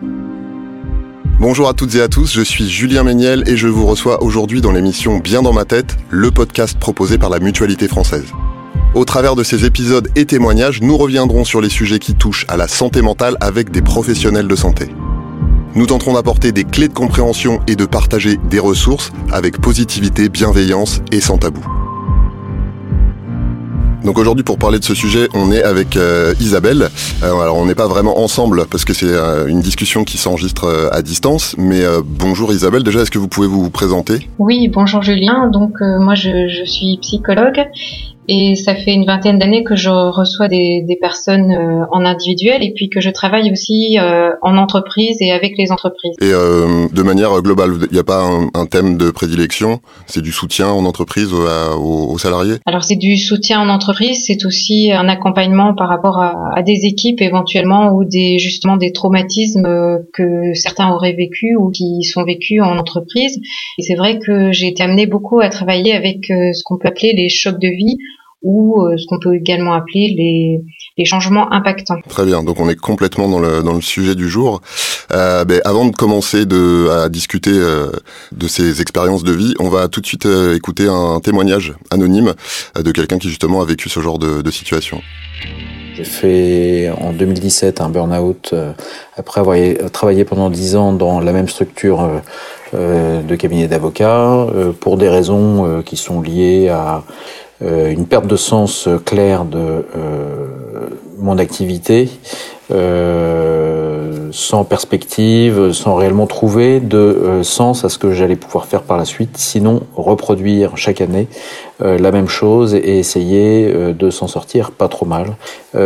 Bonjour à toutes et à tous, je suis Julien Méniel et je vous reçois aujourd'hui dans l'émission Bien dans ma tête, le podcast proposé par la Mutualité française. Au travers de ces épisodes et témoignages, nous reviendrons sur les sujets qui touchent à la santé mentale avec des professionnels de santé. Nous tenterons d'apporter des clés de compréhension et de partager des ressources avec positivité, bienveillance et sans tabou. Donc aujourd'hui pour parler de ce sujet, on est avec euh, Isabelle. Euh, alors on n'est pas vraiment ensemble parce que c'est euh, une discussion qui s'enregistre à distance. Mais bonjour Isabelle, déjà est-ce que vous pouvez vous présenter? Oui, bonjour Julien. Donc moi je, je, suis psychologue et ça fait une vingtaine d'années que je reçois des, des personnes euh, en individuel et puis que je travaille aussi euh, en entreprise et avec les entreprises. Et euh, de manière globale, il n'y a pas un, un, thème de prédilection? C'est du soutien en entreprise aux, aux, salariés? Alors c'est du soutien en entreprise, c'est aussi un accompagnement par rapport à, à, des équipes éventuellement ou des justement des traumatismes que certains auraient vécu ou qui sont vécus en entreprise. Et c'est vrai que j'ai été amenée beaucoup à travailler avec ce qu'on peut appeler les chocs de vie ou euh, ce qu'on peut également appeler les, les, changements impactants. Très bien, donc on est complètement dans le, dans le sujet du jour. Euh, ben, avant de commencer de, à discuter euh, de ces expériences de vie, on va tout de suite euh, écouter un témoignage anonyme de quelqu'un qui justement a vécu ce genre de, de situation. J'ai fait en 2017 un burn-out après avoir travaillé pendant 10 ans dans la même structure de cabinet d'avocats pour des raisons qui sont liées à euh, une perte de sens claire de euh, mon activité, euh, sans perspective, sans réellement trouver de sens à ce que j'allais pouvoir faire par la suite, sinon reproduire chaque année la même chose et essayer de s'en sortir pas trop mal.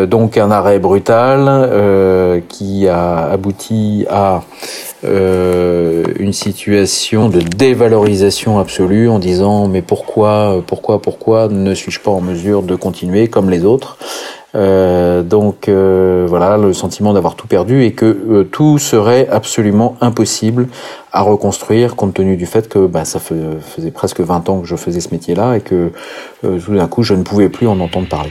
donc un arrêt brutal qui a abouti à euh, une situation de dévalorisation absolue en disant mais pourquoi, pourquoi, pourquoi ne suis-je pas en mesure de continuer comme les autres? Euh, donc euh, voilà le sentiment d'avoir tout perdu et que euh, tout serait absolument impossible à reconstruire compte tenu du fait que bah, ça faisait presque 20 ans que je faisais ce métier-là et que euh, tout d'un coup je ne pouvais plus en entendre parler.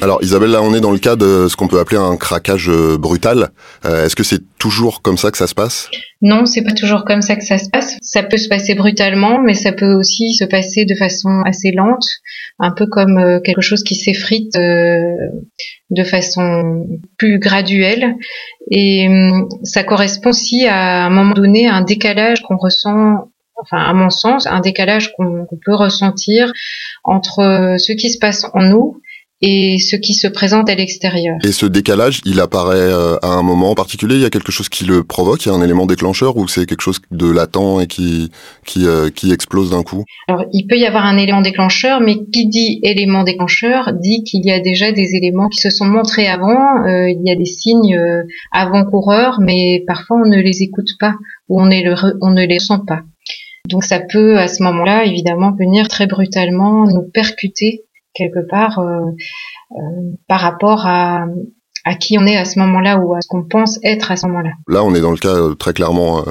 Alors Isabelle, là on est dans le cas de ce qu'on peut appeler un craquage brutal. Est-ce que c'est toujours comme ça que ça se passe? Non, c'est pas toujours comme ça que ça se passe. Ça peut se passer brutalement, mais ça peut aussi se passer de façon assez lente, un peu comme quelque chose qui s'effrite de façon plus graduelle. Et hum, ça correspond aussi à, un moment donné à un décalage qu'on ressent enfin à mon sens, un décalage qu'on peut ressentir entre ce qui se passe en nous et ce qui se présente à l'extérieur. Et ce décalage, il apparaît euh, à un moment particulier? Il y a quelque chose qui le provoque? Il y a un élément déclencheur ou c'est quelque chose de latent et qui qui, euh, qui explose d'un coup? Alors, il peut y avoir un élément déclencheur, mais qui dit élément déclencheur dit qu'il y a déjà des éléments qui se sont montrés avant. Euh, il y a des signes avant-coureurs, mais parfois on ne les écoute pas ou on, le, on ne les sent pas. Donc ça peut à ce moment-là évidemment venir très brutalement nous percuter quelque part euh, euh, par rapport à, à qui on est à ce moment-là ou à ce qu'on pense être à ce moment-là. Là, on est dans le cas euh, très clairement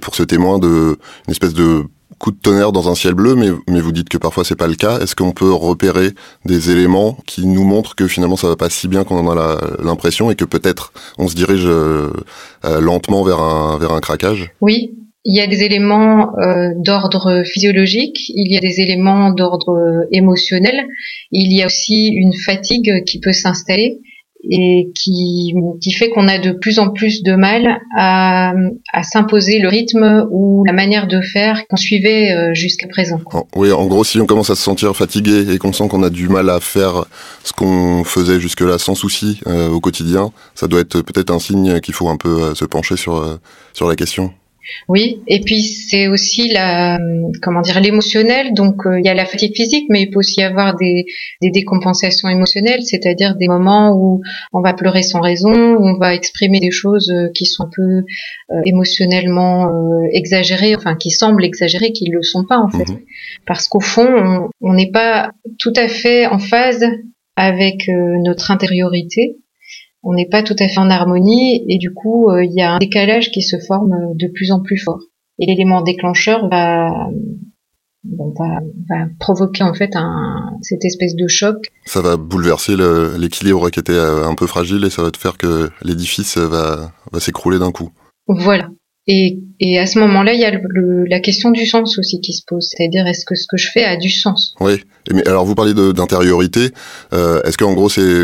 pour ce témoin de une espèce de coup de tonnerre dans un ciel bleu, mais, mais vous dites que parfois c'est pas le cas. Est-ce qu'on peut repérer des éléments qui nous montrent que finalement ça va pas si bien qu'on en a l'impression et que peut-être on se dirige lentement vers un vers un craquage? Oui, il y a des éléments euh, d'ordre physiologique, il y a des éléments d'ordre euh, émotionnel, il y a aussi une fatigue qui peut s'installer et qui, qui fait qu'on a de plus en plus de mal à, à s'imposer le rythme ou la manière de faire qu'on suivait euh, jusqu'à présent. Oui, en gros, si on commence à se sentir fatigué et qu'on sent qu'on a du mal à faire ce qu'on faisait jusque-là sans souci au quotidien, ça doit être peut-être un signe qu'il faut un peu se pencher sur, sur la question. Oui, et puis c'est aussi la comment dire l'émotionnel. Donc euh, il y a la fatigue physique, mais il peut aussi y avoir des, des décompensations émotionnelles, c'est-à-dire des moments où on va pleurer sans raison, où on va exprimer des choses euh, qui sont un peu euh, émotionnellement exagérées, enfin qui semblent exagérées, qui ne le sont pas en fait, mhm. parce qu'au fond on n'est pas tout à fait en phase avec notre intériorité on n'est pas tout à fait en harmonie et du coup euh, il y a un décalage qui se forme de plus en plus fort. Et l'élément déclencheur va, va, provoquer en fait un, cette espèce de choc. Ça va bouleverser l'équilibre qui était euh, un peu fragile et ça va te faire que l'édifice va, va s'écrouler d'un coup. Voilà. Et, et à ce moment-là, il y a le, la question du sens aussi qui se pose, c'est-à-dire est-ce que ce que je fais a du sens? Oui. Mais alors vous parliez d'intériorité. Euh, est-ce qu'en gros c'est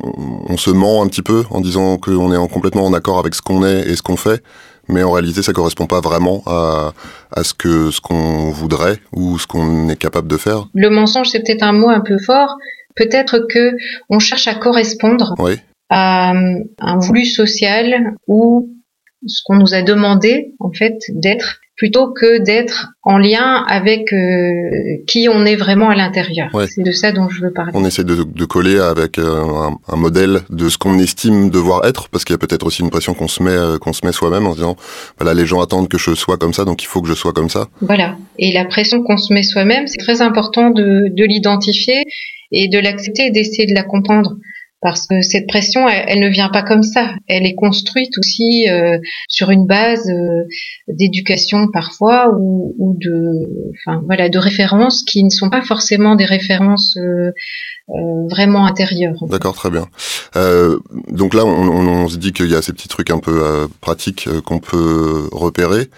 on se ment un petit peu en disant qu'on est en, complètement en accord avec ce qu'on est et ce qu'on fait, mais en réalité ça correspond pas vraiment à, à ce que ce qu'on voudrait ou ce qu'on est capable de faire? Le mensonge c'est peut-être un mot un peu fort. Peut-être que on cherche à correspondre oui. à un voulu social ou ce qu'on nous a demandé en fait d'être plutôt que d'être en lien avec euh, qui on est vraiment à l'intérieur. Ouais. C'est de ça dont je veux parler. On essaie de, de coller avec euh, un, un, modèle de ce qu'on estime devoir être, parce qu'il y a peut-être aussi une pression qu'on se met euh, qu'on se met soi-même en se disant voilà les gens attendent que je sois comme ça, donc il faut que je sois comme ça. Voilà. Et la pression qu'on se met soi-même, c'est très important de, de l'identifier et de l'accepter et d'essayer de la comprendre parce que cette pression, elle, elle, ne vient pas comme ça. Elle est construite aussi euh, sur une base euh, d'éducation parfois ou, ou, de, enfin voilà, de références qui ne sont pas forcément des références euh, vraiment intérieures. D'accord, très bien. Euh, donc là, on, on, on, se dit qu'il y a ces petits trucs un peu pratiques qu'on peut repérer.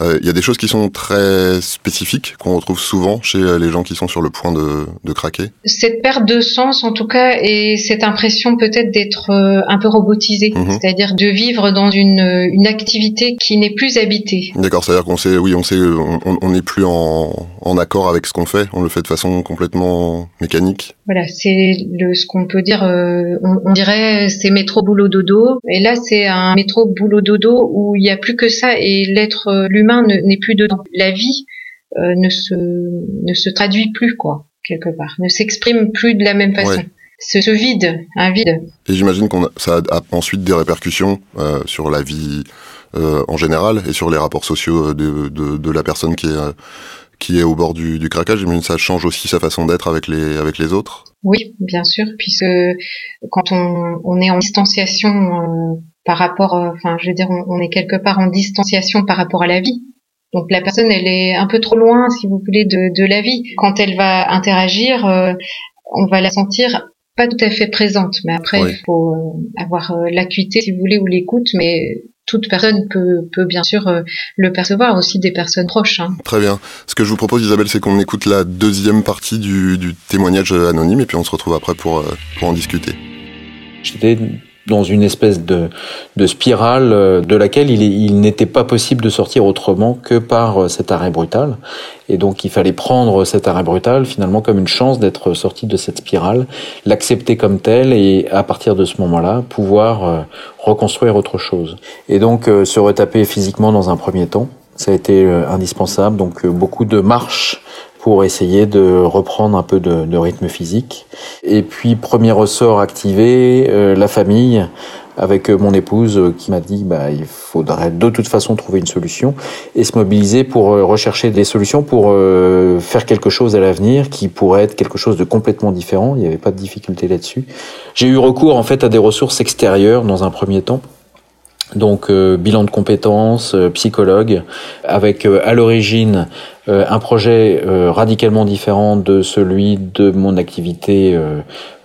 il y a des choses qui sont très spécifiques qu'on retrouve souvent chez les gens qui sont sur le point de, de craquer? Cette perte de sens, en tout cas, et cette impression peut-être d'être euh, un peu robotisé, Mhm. c'est-à-dire de vivre dans une, une activité qui n'est plus habitée. D'accord, c'est-à-dire qu'on sait, oui, on sait, on on n'est plus en, en accord avec ce qu'on fait, on le fait de façon complètement mécanique. Voilà, c'est ce qu'on peut dire, euh, on, on dirait c'est métro boulot dodo, et là c'est un métro boulot dodo où il n'y a plus que ça et l'être, euh, l'humain ne- n'est plus dedans. La vie euh, ne se ne se traduit plus quoi quelque part, ne s'exprime plus de la même façon. Ouais. Ce, ce vide, un vide. Et j'imagine qu'on a- ça a ensuite des répercussions euh, sur la vie euh, en général et sur les rapports sociaux de, de, de la personne qui est euh, qui est au bord du, du craquage. J'imagine que ça change aussi sa façon d'être avec les avec les autres. Oui, bien sûr, puisque quand on, on est en distanciation euh, par rapport, euh, enfin, je veux dire, on, on est quelque part en distanciation par rapport à la vie. Donc la personne, elle est un peu trop loin, si vous voulez, de, de la vie. Quand elle va interagir, euh, on va la sentir pas tout à fait présente. Mais après, Oui. il faut euh, avoir euh, l'acuité, si vous voulez, ou l'écoute. Mais toute personne peut, peut bien sûr euh, le percevoir, aussi des personnes proches. Hein. Très bien. Ce que je vous propose, Isabelle, c'est qu'on écoute la deuxième partie du, du témoignage anonyme et puis on se retrouve après pour, euh, pour en discuter. J'étais dans une espèce de, de spirale euh, de laquelle il, il n'était pas possible de sortir autrement que par euh, cet arrêt brutal. Et donc il fallait prendre cet arrêt brutal finalement comme une chance d'être sorti de cette spirale, l'accepter comme tel et à partir de ce moment-là pouvoir euh, reconstruire autre chose. Et donc se retaper physiquement dans un premier temps, ça a été indispensable. Donc beaucoup de marches pour essayer de reprendre un peu de, rythme physique. Et puis premier ressort activé, euh, la famille avec euh, mon épouse euh, qui m'a dit bah il faudrait de toute façon trouver une solution et se mobiliser pour euh, rechercher des solutions pour faire quelque chose à l'avenir qui pourrait être quelque chose de complètement différent. Il n'y avait pas de difficulté là-dessus. J'ai eu recours en fait à des ressources extérieures dans un premier temps. Donc euh, bilan de compétences, euh, psychologue, avec euh, à l'origine euh, un projet radicalement différent de celui de mon activité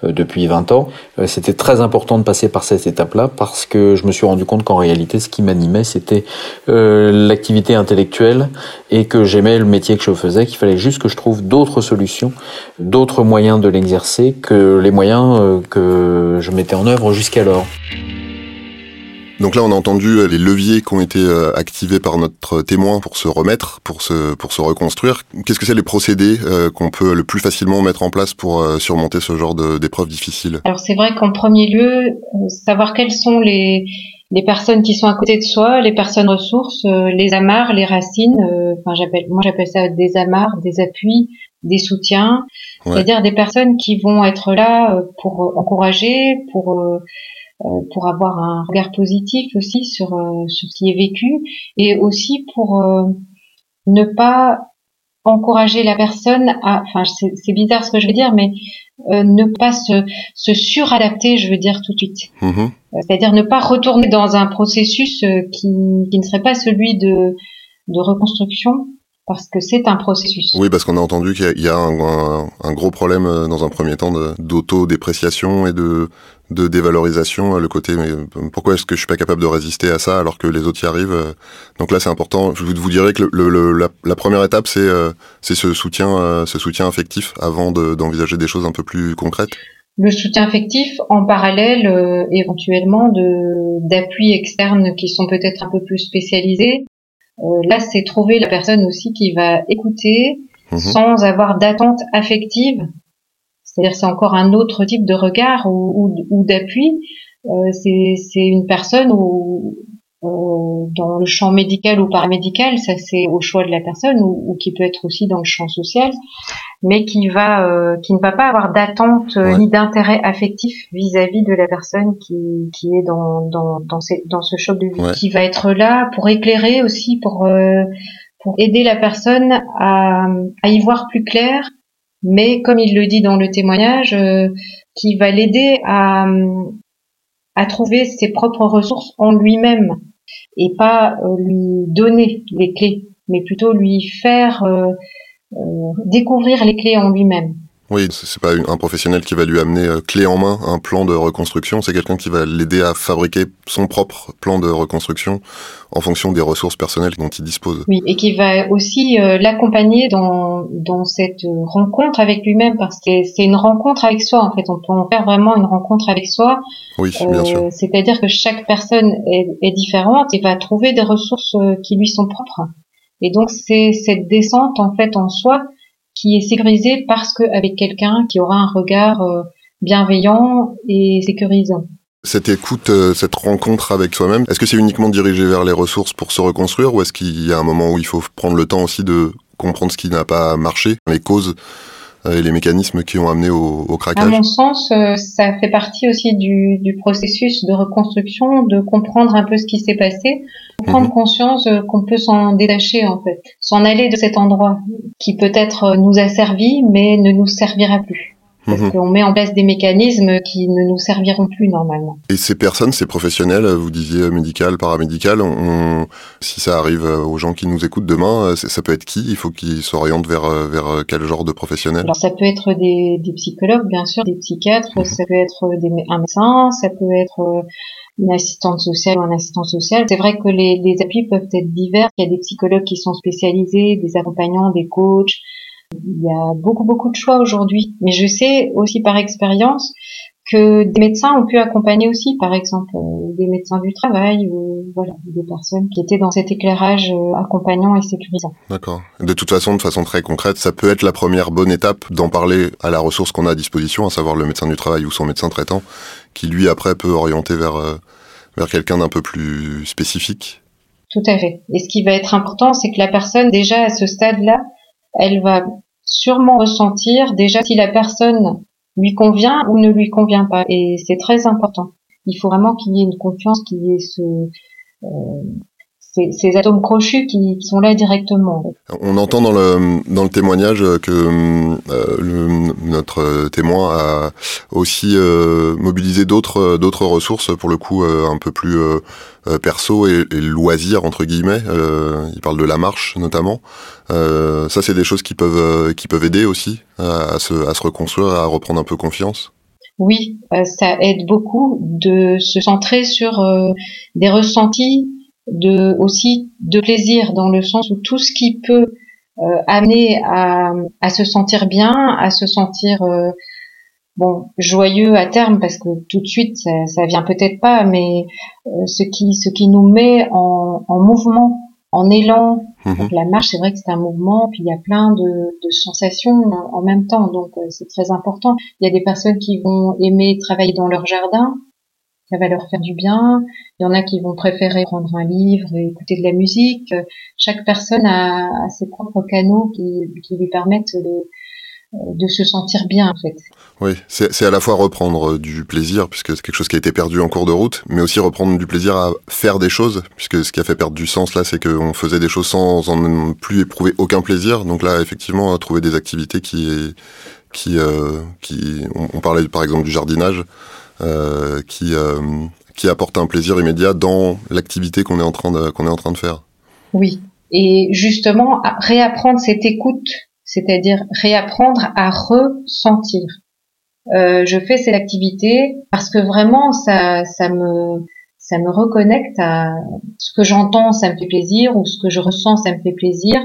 depuis 20 ans. C'était très important de passer par cette étape-là parce que je me suis rendu compte qu'en réalité, ce qui m'animait, c'était l'activité intellectuelle et que j'aimais le métier que je faisais, qu'il fallait juste que je trouve d'autres solutions, d'autres moyens de l'exercer que les moyens que je mettais en œuvre jusqu'alors. Donc là, on a entendu euh, les leviers qui ont été euh, activés par notre témoin pour se remettre, pour se, pour se reconstruire. Qu'est-ce que c'est les procédés euh, qu'on peut le plus facilement mettre en place pour surmonter ce genre d'épreuves difficiles? Alors c'est vrai qu'en premier lieu, savoir quelles sont les, les personnes qui sont à côté de soi, les personnes ressources, euh, les amarres, les racines. euh, Enfin, j'appelle, moi j'appelle ça des amarres, des appuis, des soutiens. Ouais. C'est-à-dire des personnes qui vont être là euh, pour encourager, pour pour avoir un regard positif aussi sur euh, sur ce qui est vécu et aussi pour euh, ne pas encourager la personne à, enfin c'est c'est bizarre ce que je veux dire, mais euh, ne pas se, se suradapter, je veux dire tout de suite. Mhm. Euh, C'est-à-dire ne pas retourner dans un processus euh, qui, qui ne serait pas celui de, de reconstruction, parce que c'est un processus. Oui, parce qu'on a entendu qu'il y a- il y a un, un- un gros problème euh, dans un premier temps d'auto-dépréciation et de, de dévalorisation, le côté mais pourquoi est-ce que je suis pas capable de résister à ça alors que les autres y arrivent. Donc là c'est important. Je vous dirais que le, la, première étape c'est c'est ce soutien ce soutien affectif avant d'envisager des choses un peu plus concrètes. Le soutien affectif en parallèle éventuellement de d'appuis externes qui sont peut-être un peu plus spécialisés. là c'est trouver la personne aussi qui va écouter mhm. sans avoir d'attente affective c'est-à-dire c'est encore un autre type de regard ou, ou, d'appui. Euh, c'est une personne où, euh, dans le champ médical ou paramédical, ça c'est au choix de la personne, ou, qui peut être aussi dans le champ social, mais qui va, euh, qui ne va pas avoir d'attente ni d'intérêt affectif vis-à-vis de la personne qui, qui est dans dans dans, dans ce choc de vie, qui va être là pour éclairer aussi, pour pour aider la personne à, à y voir plus clair, mais comme il le dit dans le témoignage, euh, qui va l'aider à, trouver ses propres ressources en lui-même et pas euh, lui donner les clés, mais plutôt lui faire euh, découvrir les clés en lui-même. Oui, c'est pas un professionnel qui va lui amener euh, clé en main un plan de reconstruction, c'est quelqu'un qui va l'aider à fabriquer son propre plan de reconstruction en fonction des ressources personnelles dont il dispose. Oui, et qui va aussi euh, l'accompagner dans, dans cette rencontre avec lui-même, parce que c'est une rencontre avec soi, en fait. On peut en faire vraiment une rencontre avec soi. Oui, bien euh, sûr. C'est-à-dire que chaque personne est, est, différente et va trouver des ressources qui lui sont propres. Et donc, c'est cette descente, en fait, en soi qui est sécurisé parce qu'avec quelqu'un qui aura un regard euh, bienveillant et sécurisant. Cette écoute, euh, cette rencontre avec soi-même, est-ce que c'est uniquement dirigé vers les ressources pour se reconstruire ou est-ce qu'il y a un moment où il faut prendre le temps aussi de comprendre ce qui n'a pas marché, les causes et les mécanismes qui ont amené au, au craquage À mon sens, ça fait partie aussi du, du, processus de reconstruction, de comprendre un peu ce qui s'est passé, prendre mhm. conscience qu'on peut s'en détacher en fait, s'en aller de cet endroit qui peut-être nous a servi mais ne nous servira plus. Parce mhm. qu'on met en place des mécanismes qui ne nous serviront plus normalement. Et ces personnes, ces professionnels, vous disiez médical, paramédical, on, si ça arrive aux gens qui nous écoutent demain, ça peut être qui? Il faut qu'ils s'orientent vers, vers quel genre de professionnel? Alors ça peut être des, des psychologues, bien sûr, des psychiatres, mhm. ça peut être des, un médecin, ça peut être une assistante sociale ou un assistant social. C'est vrai que les, les appuis peuvent être divers. Il y a des psychologues qui sont spécialisés, des accompagnants, des coachs. Il y a beaucoup, beaucoup de choix aujourd'hui. Mais je sais aussi par expérience que des médecins ont pu accompagner aussi, par exemple, euh, des médecins du travail ou voilà, des personnes qui étaient dans cet éclairage euh, accompagnant et sécurisant. D'accord. De toute façon, de façon très concrète, ça peut être la première bonne étape d'en parler à la ressource qu'on a à disposition, à savoir le médecin du travail ou son médecin traitant, qui lui après peut orienter vers euh, vers quelqu'un d'un peu plus spécifique. Tout à fait. Et ce qui va être important, c'est que la personne déjà à ce stade-là, elle va sûrement ressentir déjà si la personne lui convient ou ne lui convient pas. Et c'est très important. Il faut vraiment qu'il y ait une confiance, qu'il y ait ce, euh, ces, atomes crochus qui, sont là directement. On entend dans le, dans le témoignage que euh, le, notre témoin a aussi euh, mobilisé d'autres d'autres ressources pour le coup euh, un peu plus perso et, et loisirs entre guillemets. il parle de la marche notamment. ça c'est des choses qui peuvent qui peuvent aider aussi à, se, à se reconstruire, à reprendre un peu confiance. Oui, ça aide beaucoup de se centrer sur des ressentis de aussi de plaisir dans le sens où tout ce qui peut euh, amener à, à, se sentir bien, à se sentir euh, bon joyeux à terme parce que tout de suite ça, ça vient peut-être pas, mais euh, ce qui ce qui nous met en, en mouvement, en élan. Mhm. Donc la marche, c'est vrai que c'est un mouvement, puis il y a plein de, de sensations en même temps, donc c'est très important. Il y a des personnes qui vont aimer travailler dans leur jardin, ça va leur faire du bien. Il y en a qui vont préférer prendre un livre et écouter de la musique. Chaque personne a, ses propres canaux qui, lui permettent de, se sentir bien en fait. Oui, c'est à la fois reprendre du plaisir, puisque c'est quelque chose qui a été perdu en cours de route, mais aussi reprendre du plaisir à faire des choses, puisque ce qui a fait perdre du sens là, c'est qu'on faisait des choses sans en plus éprouver aucun plaisir. Donc là, effectivement, trouver des activités qui, qui, euh, qui, on parlait par exemple du jardinage. Euh, qui euh, qui apporte un plaisir immédiat dans l'activité qu'on est en train de qu'on est en train de faire. Oui, et justement réapprendre cette écoute, c'est-à-dire réapprendre à ressentir. euh, je fais cette activité parce que vraiment ça, ça me, ça me reconnecte à ce que j'entends, ça me fait plaisir, ou ce que je ressens, ça me fait plaisir.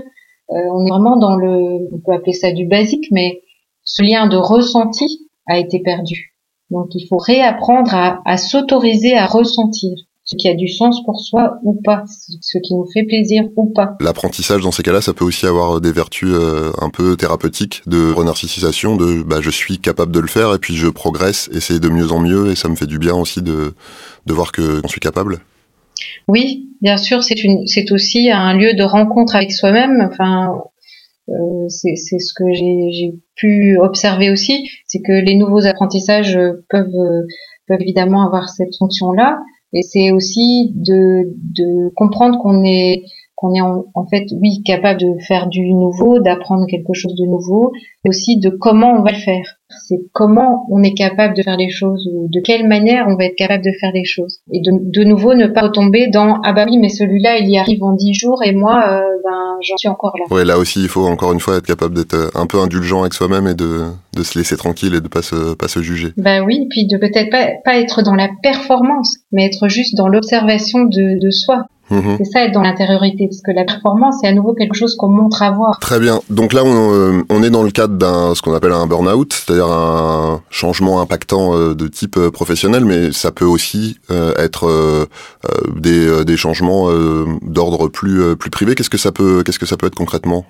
Euh, on est vraiment dans le, on peut appeler ça du basique, mais ce lien de ressenti a été perdu. Donc il faut réapprendre à, à s'autoriser à ressentir ce qui a du sens pour soi ou pas, ce qui nous fait plaisir ou pas. L'apprentissage dans ces cas-là, ça peut aussi avoir des vertus euh, un peu thérapeutiques de renarcissisation, de bah, je suis capable de le faire et puis je progresse et c'est de mieux en mieux et ça me fait du bien aussi de, de voir que j'en suis capable. Oui, bien sûr, c'est aussi un lieu de rencontre avec soi-même. Enfin, euh, c'est, ce que j'ai, pu observer aussi, c'est que les nouveaux apprentissages peuvent, peuvent évidemment avoir cette fonction-là, et c'est aussi de, de comprendre qu'on est qu'on est en, fait, oui, capable de faire du nouveau, d'apprendre quelque chose de nouveau, et aussi de comment on va le faire. C'est comment on est capable de faire les choses, ou de quelle manière on va être capable de faire les choses. Et de, de nouveau, ne pas retomber dans ah bah oui, mais celui-là, il y arrive en dix jours, et moi, euh, ben, j'en suis encore là. Ouais, là aussi, il faut encore une fois être capable d'être euh, un peu indulgent avec soi-même et de, de se laisser tranquille et de pas se, pas se juger. Ben oui, puis de peut-être pas, pas être dans la performance, mais être juste dans l'observation de, de soi. Mhm. C'est ça être dans l'intériorité, parce que la performance, c'est à nouveau quelque chose qu'on montre avoir. Très bien. Donc là, on, euh, on est dans le cadre d'un ce qu'on appelle un burn-out, c'est-à-dire un changement impactant euh, de type euh, professionnel, mais ça peut aussi être des, des changements d'ordre plus plus privé. Qu'est-ce que ça peut qu'est-ce que ça peut être concrètement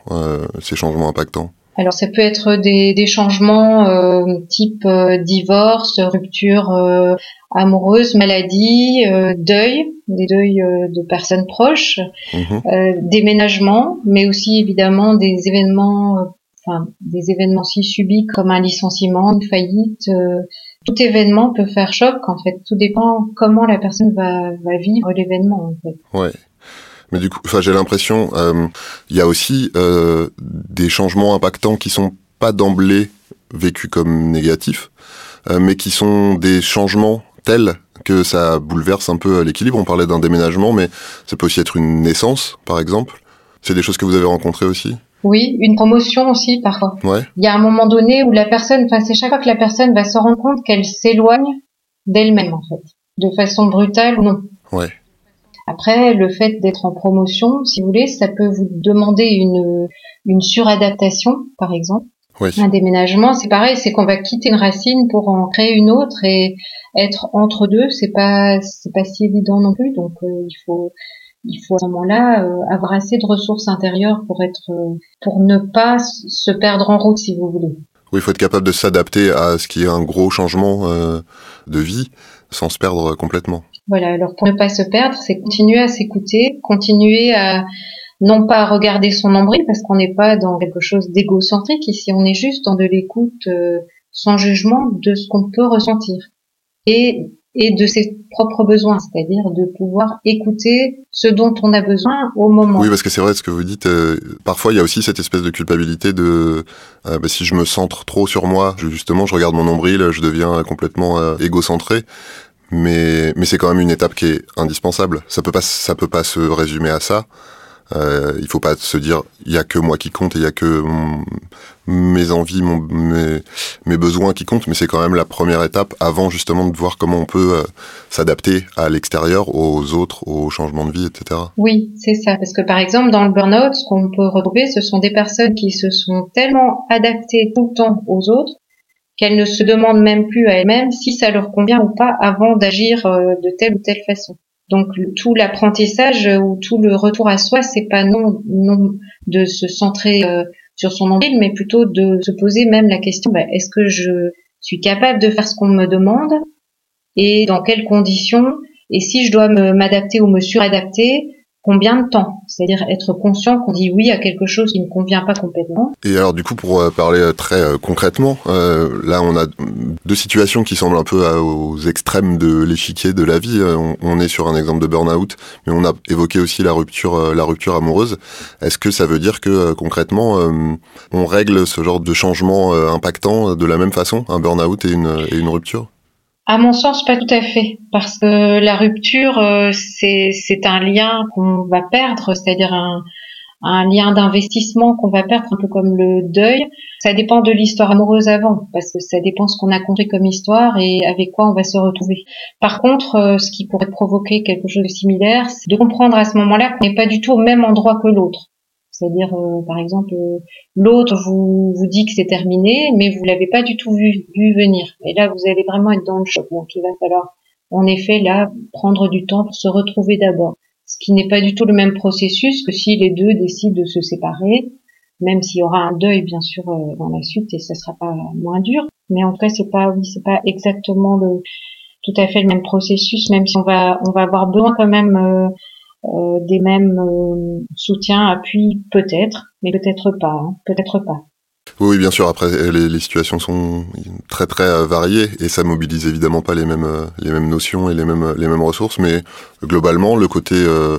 ces changements impactants? Alors ça peut être des, des changements euh, type euh, divorce, rupture euh, amoureuse, maladie, deuil, des deuils de personnes proches, mhm. déménagement, mais aussi évidemment des événements, enfin des événements si subis comme un licenciement, une faillite. tout événement peut faire choc en fait. Tout dépend comment la personne va, va vivre l'événement en fait. Ouais. Mais du coup, enfin, j'ai l'impression, euh, il y a aussi euh, des changements impactants qui sont pas d'emblée vécus comme négatifs, euh, mais qui sont des changements tels que ça bouleverse un peu l'équilibre. On parlait d'un déménagement, mais ça peut aussi être une naissance, par exemple. C'est des choses que vous avez rencontrées aussi? Oui, une promotion aussi parfois. Ouais. Il y a un moment donné où la personne, enfin c'est chaque fois que la personne va se rendre compte qu'elle s'éloigne d'elle-même en fait, de façon brutale ou non. Ouais. Après, le fait d'être en promotion, si vous voulez, ça peut vous demander une, une suradaptation, par exemple. Un déménagement, c'est pareil, c'est qu'on va quitter une racine pour en créer une autre et être entre deux, c'est pas c'est pas si évident non plus. Donc euh, il faut il faut à ce moment-là euh, avoir assez de ressources intérieures pour être euh, pour ne pas se perdre en route, si vous voulez. Oui, il faut être capable de s'adapter à ce qui est un gros changement de vie sans se perdre complètement. Voilà, alors pour ne pas se perdre, c'est continuer à s'écouter, continuer à non pas regarder son nombril parce qu'on n'est pas dans quelque chose d'égocentrique ici, on est juste dans de l'écoute euh, sans jugement de ce qu'on peut ressentir et et de ses propres besoins, c'est-à-dire de pouvoir écouter ce dont on a besoin au moment. Oui, parce que c'est vrai ce que vous dites. Euh, parfois, il y a aussi cette espèce de culpabilité de euh, bah, si je me centre trop sur moi, justement, je regarde mon nombril, je deviens complètement égocentré mais mais c'est quand même une étape qui est indispensable. Ça peut pas ça peut pas se résumer à ça. Euh, il faut pas se dire il y a que moi qui compte et il y a que mes envies, mes, mes, besoins qui comptent, mais c'est quand même la première étape avant justement de voir comment on peut euh, s'adapter à l'extérieur, aux autres, aux changements de vie, etc. Oui, c'est ça, parce que par exemple dans le burn-out, ce qu'on peut retrouver, ce sont des personnes qui se sont tellement adaptées tout le temps aux autres qu'elles ne se demandent même plus à elles-mêmes si ça leur convient ou pas avant d'agir euh, de telle ou telle façon. Donc tout l'apprentissage ou tout le retour à soi, c'est pas non non de se centrer euh, sur son nombril, mais plutôt de se poser même la question bah, est-ce que je suis capable de faire ce qu'on me demande et dans quelles conditions et si je dois m'adapter ou me suradapter, combien de temps? C'est-à-dire être conscient qu'on dit oui à quelque chose qui ne convient pas complètement. Et alors du coup, pour euh, parler euh, très euh, concrètement, là on a deux situations qui semblent un peu aux extrêmes de l'échiquier de la vie. On, est sur un exemple de burn-out, mais on a évoqué aussi la rupture, la rupture amoureuse. Est-ce que ça veut dire que concrètement, on règle ce genre de changement impactant de la même façon, un burn-out et une, et une rupture? À mon sens, pas tout à fait, parce que la rupture, euh, c'est un lien qu'on va perdre, c'est-à-dire un, un lien d'investissement qu'on va perdre, un peu comme le deuil. Ça dépend de l'histoire amoureuse avant, parce que ça dépend ce qu'on a compris comme histoire et avec quoi on va se retrouver. Par contre, euh, ce qui pourrait provoquer quelque chose de similaire, c'est de comprendre à ce moment-là qu'on n'est pas du tout au même endroit que l'autre. C'est-à-dire, euh, par exemple, euh, l'autre vous vous dit que c'est terminé, mais vous l'avez pas du tout vu, vu venir. Et là, vous allez vraiment être dans le choc. Donc, il va falloir, en effet, là, prendre du temps pour se retrouver d'abord ce qui n'est pas du tout le même processus que si les deux décident de se séparer, même s'il y aura un deuil bien sûr euh, dans la suite et ça sera pas moins dur. Mais en tout cas, c'est pas, oui, c'est pas exactement le, tout à fait le même processus, même si on va, on va avoir besoin quand même euh, euh, des mêmes soutiens, appuis, peut-être, mais peut-être pas, hein, peut-être pas. Oui, bien sûr. Après, les, situations sont très très euh, variées et ça mobilise évidemment pas les mêmes euh, les mêmes notions et les mêmes les mêmes ressources. Mais globalement, le côté euh,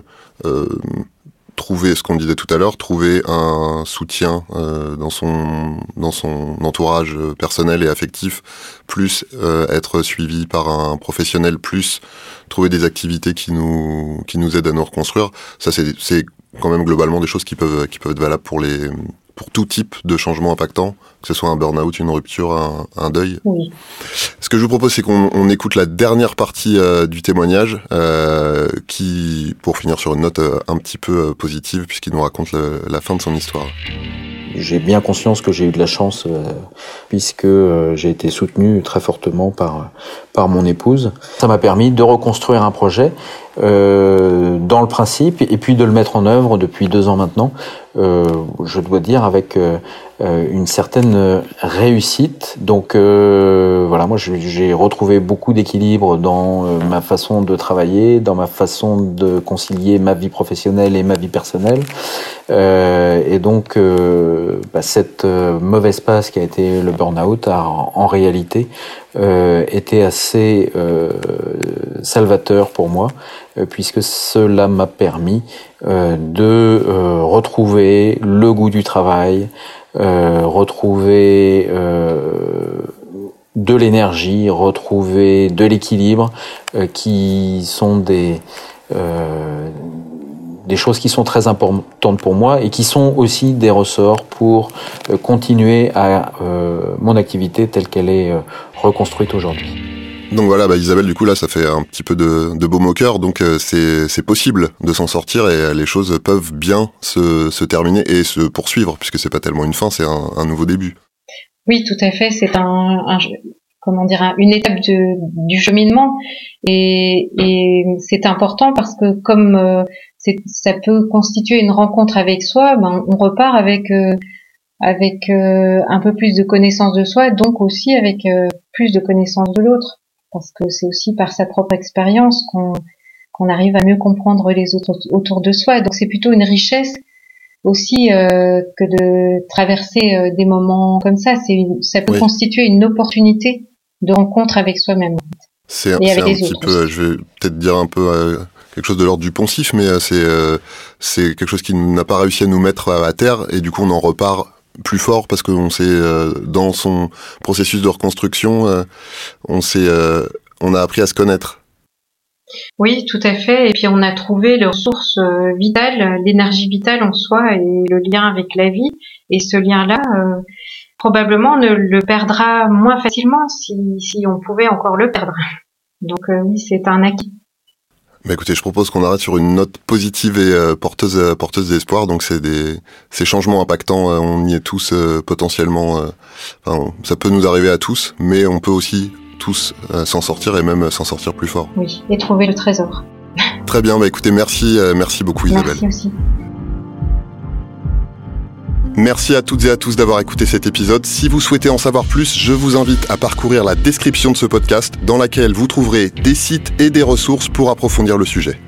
trouver ce qu'on disait tout à l'heure, trouver un soutien dans son dans son entourage personnel et affectif, plus être suivi par un professionnel, plus trouver des activités qui nous qui nous aident à nous reconstruire. Ça, c'est c'est quand même globalement des choses qui peuvent qui peuvent être valables pour les pour tout type de changement impactant, que ce soit un burn-out, une rupture, un, deuil. Oui. Ce que je vous propose, c'est qu'on écoute la dernière partie euh, du témoignage, euh, qui, pour finir sur une note euh, un petit peu positive, puisqu'il nous raconte la fin de son histoire. J'ai bien conscience que j'ai eu de la chance, puisque j'ai été soutenu très fortement par, par mon épouse. Ça m'a permis de reconstruire un projet euh, dans le principe et puis de le mettre en œuvre depuis deux ans maintenant, euh, je dois dire avec euh, euh, une certaine réussite. Donc euh, voilà, moi j'ai retrouvé beaucoup d'équilibre dans euh, ma façon de travailler, dans ma façon de concilier ma vie professionnelle et ma vie personnelle. et donc bah, cette mauvaise passe qui a été le burn-out a en réalité été assez salvateur pour moi, puisque cela m'a permis de retrouver le goût du travail, euh, retrouver euh, de l'énergie, retrouver de l'équilibre, euh, qui sont des choses qui sont très importantes pour moi et qui sont aussi des ressorts pour continuer à mon activité telle qu'elle est reconstruite aujourd'hui. Donc voilà, bah Isabelle, du coup là, ça fait un petit peu de, de baume au cœur, donc euh, c'est possible de s'en sortir et euh, les choses peuvent bien se, se terminer et se poursuivre, puisque c'est pas tellement une fin, c'est un, un, nouveau début. Oui, tout à fait. C'est un, un, comment dire, une étape de, du cheminement et, et c'est important parce que comme euh, ça peut constituer une rencontre avec soi, ben, on repart avec avec un peu plus de connaissance de soi, donc aussi avec plus de connaissance de l'autre parce que c'est aussi par sa propre expérience qu'on qu'on arrive à mieux comprendre les autres autour de soi. Donc c'est plutôt une richesse aussi euh, que de traverser euh, des moments comme ça. C'est ça peut constituer une opportunité de rencontre avec soi-même. C'est un, petit peu, je vais peut-être dire un peu euh, quelque chose de l'ordre du poncif, mais c'est c'est quelque chose qui n'a pas réussi à nous mettre à terre et du coup on en repart plus fort parce qu'on s'est euh, dans son processus de reconstruction, euh, on s'est, euh, on a appris à se connaître. Oui, tout à fait. Et puis on a trouvé les ressources vitales, l'énergie vitale en soi et le lien avec la vie. Et ce lien-là, probablement, ne le perdra moins facilement si, si on pouvait encore le perdre. Donc oui, c'est un acquis. Bah écoutez, je propose qu'on arrête sur une note positive et euh, porteuse euh, porteuse d'espoir. Donc c'est des ces changements impactants, euh, on y est tous potentiellement. Enfin, ça peut nous arriver à tous, mais on peut aussi tous s'en sortir et même s'en sortir plus fort. Oui, et trouver le trésor. Très bien, bah écoutez, merci, merci beaucoup Isabelle. Merci aussi. Merci à toutes et à tous d'avoir écouté cet épisode. Si vous souhaitez en savoir plus, je vous invite à parcourir la description de ce podcast dans laquelle vous trouverez des sites et des ressources pour approfondir le sujet.